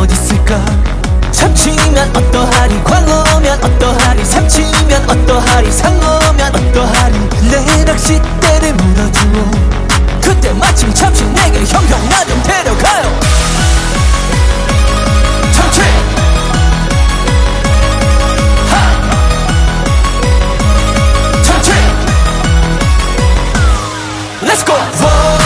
어딨을까? 삼치면 어떠하리? 광어면 어떠하리? 삼치면 어떠하리? 상어면 어떠하리? 내 낚싯대를 물어주오. 그때 마침 잠시 내게 형형 나 좀 데려가요. Let's go!